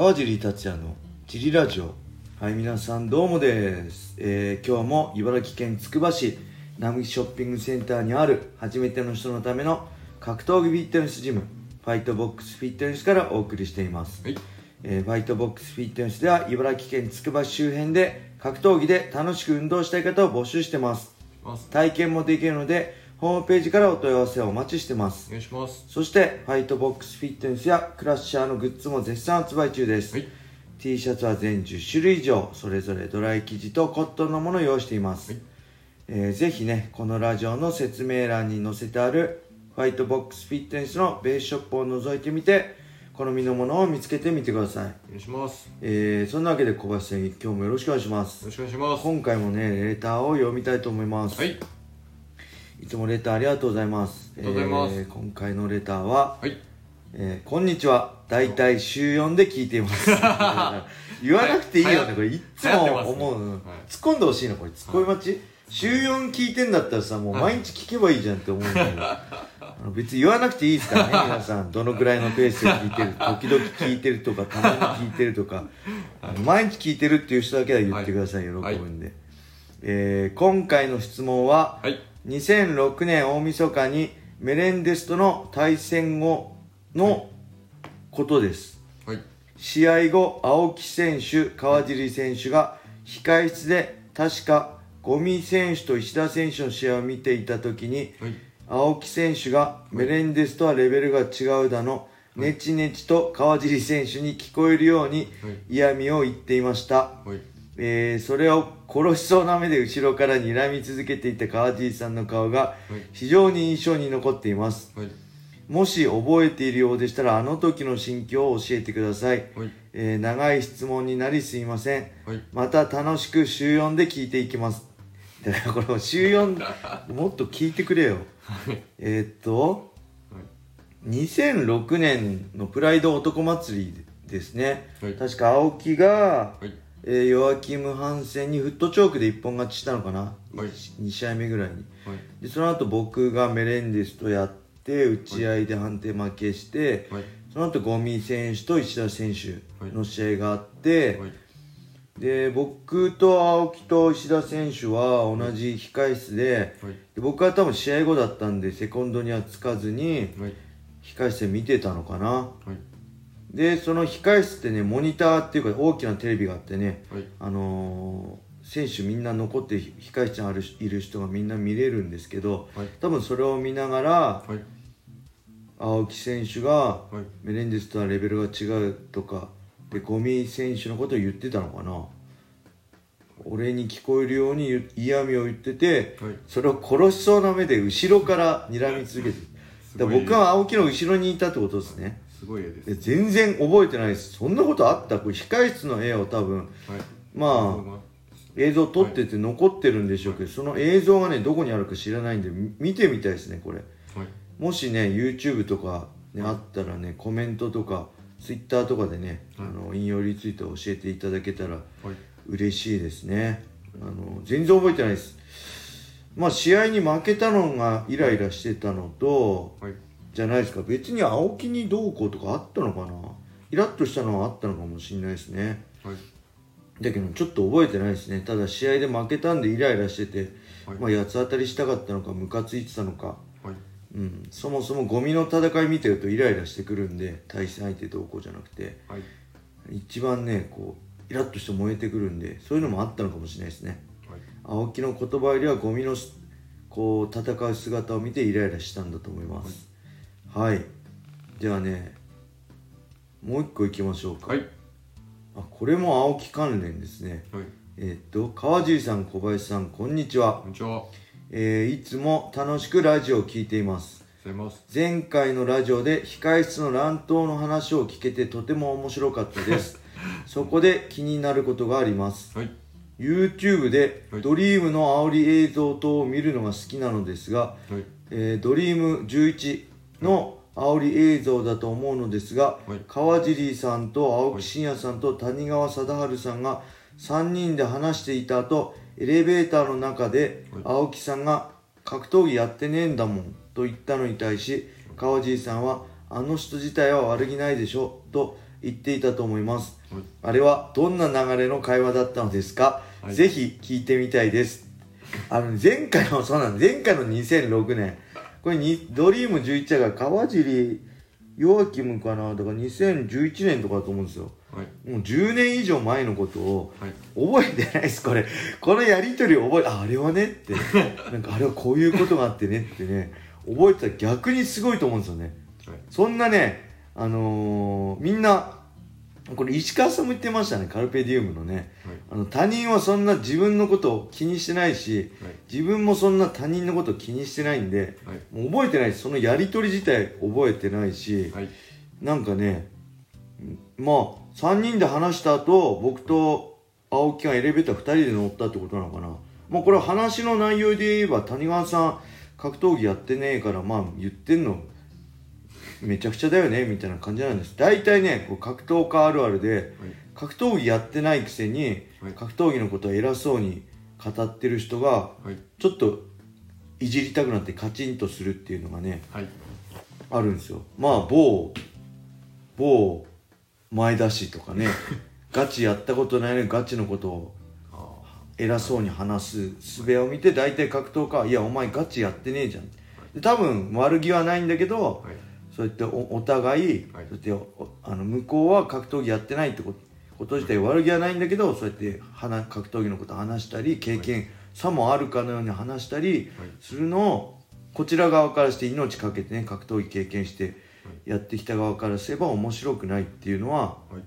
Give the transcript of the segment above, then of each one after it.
川尻達也のジリラジオ。はい皆さんどうもです、えー今日も茨城県つくば市並木ショッピングセンターにある初めての人のための格闘技フィットネスジムファイトボックスフィットネスからお送りしています、はい。えーファイトボックスフィットネスでは茨城県つくば市周辺で格闘技で楽しく運動したい方を募集してます。ます。体験もできるのでホームページからお問い合わせをお待ちしてます。お願いします。そしてファイトボックスフィットネスやクラッシャーのグッズも絶賛発売中です、はい。T シャツは全10種類以上それぞれドライ生地とコットンのものを用意しています、はい。えーぜひねこのラジオの説明欄に載せてあるファイトボックスフィットネスのベースショップを覗いてみて好みのものを見つけてみてください、お願いします。よえーそんなわけで小林さん今日もよろしくお願いします。ろしくお願いします。今回もねレターを読みたいと思います、はいいつもレターありがとうございます。ありがとうございますえー今回のレターは、はいえーこんにちは。だいたい週4で聞いています。言わなくていいよね、はいこれ。いっつも思う。うんはい突っ込んでほしいな、これ。突っ込み待ち、週4聞いてんだったらさ、もう毎日聞けばいいじゃんって思うんだけど。あの別に言わなくていいですからね、皆さん。どのくらいのペースで聞いてる、時々聞いてるとか、たまに聞いてるとか、あの毎日聞いてるっていう人だけは言ってください、喜ぶはいんで。えー今回の質問は、はい2006年大晦日にメレンデスとの対戦後のことです。はい。試合後青木選手川尻選手が控室で確か五味選手と石田選手の試合を見ていた時にはい。青木選手がメレンデスとはレベルが違うだのネチネチと川尻選手に聞こえるようにはい。嫌味を言っていました。はいえーそれを殺しそうな目で後ろから睨み続けていた川尻さんの顔がはい。非常に印象に残っています。はい。もし覚えているようでしたらあの時の心境を教えてください、はい。えー長い質問になりすいません。はい。また楽しく週4で聞いていきます。だからこれも週4 もっと聞いてくれよ。えーっと2006年のプライド男祭りですね、はい。確か青木がはいえーヨアキム・ハンセンにフットチョークで一本勝ちしたのかな、はい。2試合目ぐらいに。はい。でその後僕がメレンデスとやって打ち合いで判定負けして、はい。その後ゴミ選手と石田選手の試合があって、はい。で僕と青木と石田選手は同じ控室で,、はい。で僕は多分試合後だったんでセコンドにはつかずにはい。控室で見てたのかな。はいでその控室ってねモニターっていうか大きなテレビがあってねはい。あのー選手みんな残って控室にあるいる人がみんな見れるんですけどはい。多分それを見ながらはい。青木選手がはい。メレンデスとはレベルが違うとかでゴミ選手のことを言ってたのかな。俺に聞こえるように言嫌味を言っててはい。それを殺しそうな目で後ろから睨み続けてだから僕は青木の後ろにいたってことですね。すごい絵です。で全然覚えてないです。そんなことあった？これ控室の絵を多分。はい。まあ映像撮ってて残ってるんでしょうけど、その映像がねどこにあるか知らないんでみ見てみたいですねこれ。はい。もしね YouTube とか、ねあったらねコメントとか Twitter とかでね、はい。あの引用リツイート教えていただけたらはい。嬉しいですね。あの全然覚えてないですまあ試合に負けたのがイライラしてたのとはい。じゃないですか。別に青木にどうこうとかあったのかな。イラッとしたのはあったのかもしれないですね。はい。だけどちょっと覚えてないですね。ただ試合で負けたんでイライラしてて、はい。まあ、八つ当たりしたかったのかムカついてたのか、はい。うん、そもそもゴミの戦い見てるとイライラしてくるんで対戦相手どうこうじゃなくて。はい。一番ねこうイラッとして燃えてくるんでそういうのもあったのかもしれないですね。はい青木の言葉よりはゴミのすこう戦う姿を見てイライラしたんだと思います。はい、じゃあねもう一個いきましょうか、はい。あこれも青木関連ですね。はい。えーっと川尻さん小林さんこんにちは。こんにちは。えーいつも楽しくラジオを聞いています。ございます。前回のラジオで控室の乱闘の話を聞けてとても面白かったです。そこで気になることがあります。はい YouTube ではい。ドリームの煽り映像等を見るのが好きなのですが、はい。えードリーム11の煽り映像だと思うのですが、はい。川尻さんと青木真也さんと谷川貞治さんが3人で話していた後エレベーターの中ではい。青木さんが「格闘技やってねえんだもん」と言ったのに対し川尻さんは「あの人自体は悪気ないでしょ」と言っていたと思います、はい。あれはどんな流れの会話だったのですか、はい。ぜひ聞いてみたいです。あの前回の そうなん前回の2006年これにドリーム11が川尻ヨアキムかな？だから2011年とかだと思うんですよ。はい。もう10年以上前のことをはい。覚えてないです。これこのやり取りを覚えああれはねって。なんかあれはこういうことがあってねってね。覚えてたら逆にすごいと思うんですよね。はい。そんなねあのーみんなこれ石川さんも言ってましたねカルペディウムのね。あの他人はそんな自分のことを気にしてないしはい。自分もそんな他人のことを気にしてないんではい。もう覚えてないですそのやり取り自体覚えてないしはい。なんかねまあ3人で話した後僕と青木がエレベーター2人で乗ったってことなのかな。まあこれは話の内容で言えば谷川さん格闘技やってねえからまあ言ってんのめちゃくちゃだよねみたいな感じなんです。大体ねこう格闘家あるあるで格闘技やってないくせにはい。格闘技のことを偉そうに語ってる人がはい。ちょっといじりたくなってカチンとするっていうのがねはい。あるんですよ。まあ某某前田氏とかね ガチやったことないのにガチのことをあ偉そうに話す術を見て大体格闘家は「いやお前ガチやってねえじゃん」で多分悪気はないんだけどあはいそうやっておお互い、はい。そうやっておあの向こうは格闘技やってないってことこと自体悪気はないんだけどそうやって話格闘技のこと話したり経験さもあるかのように話したりはい。するのをこちら側からして命かけてね格闘技経験してやってきた側からすれば面白くないっていうのははい。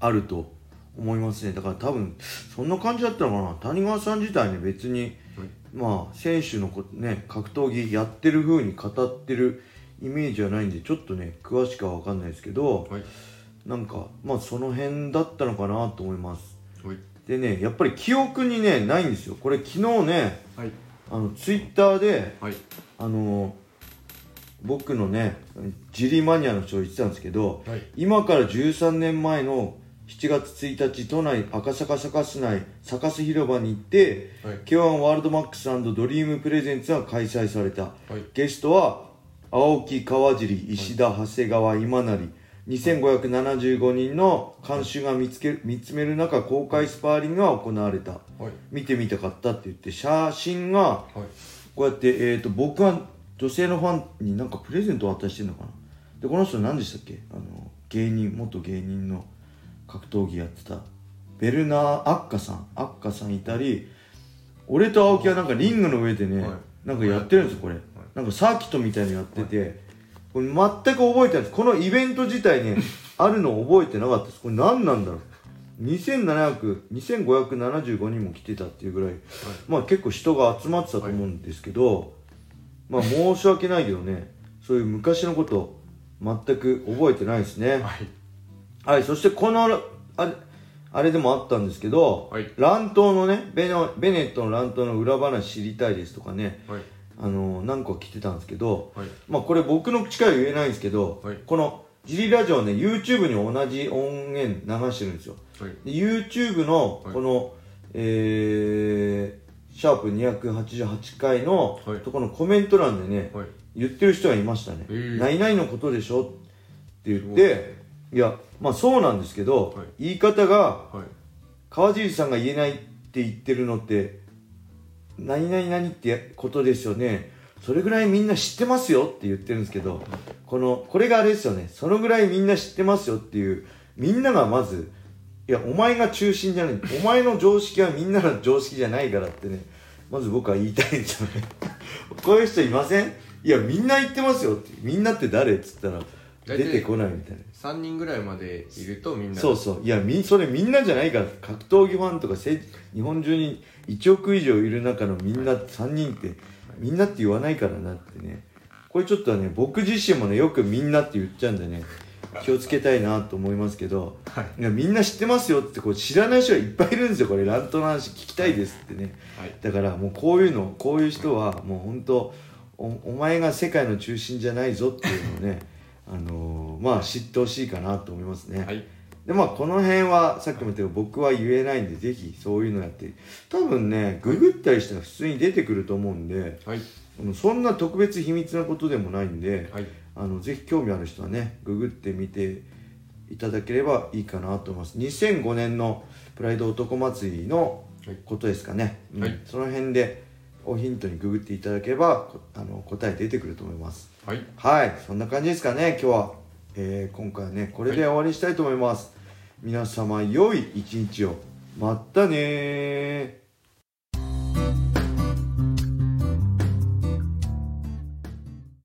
あると思いますね。だから多分そんな感じだったのかな。谷川さん自体ね別にはい。まあ選手のことね格闘技やってる風に語ってるイメージはないんでちょっとね詳しくは分かんないですけどはい。なんかまあその辺だったのかなと思います。はい。でねやっぱり記憶にねないんですよ。これ昨日ねはい。あのツイッターではい。あの僕のねジリマニアの人言ってたんですけどはい。今から13年前の7月1日都内赤坂サカス内サカス広場に行って、はい。K1 ワールドマックスドリームプレゼンツが開催された、はい。ゲストは青木川尻石田長谷川今成。2575人の監修が見つけ見つめる中公開スパーリングが行われた。はい。見てみたかったって言って写真がはい。こうやって、えー、と僕は女性のファンになんかプレゼントを渡してるのかな。でこの人何でしたっけ？あの芸人元芸人の格闘技やってた。ベルナー・アッカさん。アッカさんいたり俺と青木はなんかリングの上でね、はい。なんかやってるんですよこれ、なんかサーキットみたいのやってて、これ全く覚えてないです。このイベント自体ね あるのを覚えてなかったです。これ何なんだろう。2700 2575人も来てたっていうぐらい、まあ結構人が集まってたと思うんですけど、まあ申し訳ないけどねそういう昔のこと全く覚えてないですね。はい。はいそしてこのあれあれでもあったんですけど、はい。乱闘のねベノベネットの乱闘の裏話知りたいですとかねはいあの何個か来てたんですけど、はい。まあこれ僕の口から言えないんですけど、はい。このジリラジオはね YouTube に同じ音源流してるんですよ。はい。で YouTube のはい。この、えー、シャープ288回のはい。とこのコメント欄でね、はい。言ってる人がいましたね「へー何々のことでしょ?」って言っていやまあそうなんですけど、はい。言い方がはい。川尻さんが言えないって言ってるのって何々何ってことですよね。それぐらいみんな知ってますよって言ってるんですけどこのこれがあれですよね。そのぐらいみんな知ってますよっていうみんながまずいやお前が中心じゃない。お前の常識はみんなの常識じゃないからってねまず僕は言いたいんですよね。こういう人いません？いやみんな言ってますよって。みんなって誰？っつったら出てこないみたいな。3人ぐらいまでいるとみんなそうそう。いやみそれみんなじゃないから。格闘技ファンとかせ日本中に1億以上いる中のみんな3人ってみんなって言わないからなってね。これちょっとね僕自身もねよくみんなって言っちゃうんでね。気をつけたいなと思いますけど、はい。いやみんな知ってますよってこう知らない人がいっぱいいるんですよ。これ乱闘の話聞きたいですってね。はい。だからもうこういうのこういう人はもう本当おお前が世界の中心じゃないぞっていうのをねあのーまあ知ってほしいかなと思いますね、はい。でまあこの辺はさっきも言ったけど僕は言えないんでぜひそういうのやって。多分ねググったりしたら普通に出てくると思うんではい。うんそんな特別秘密なことでもないんではい。あのぜひ興味ある人はねググってみていただければいいかなと思います。2005年のプライド男祭りのことですかね、うん。はい。その辺でをヒントにググっていただければこあの答え出てくると思います。はい。はい。そんな感じですかね今日は、えー今回はねこれで終わりにしたいと思います、皆様良い一日を。またねー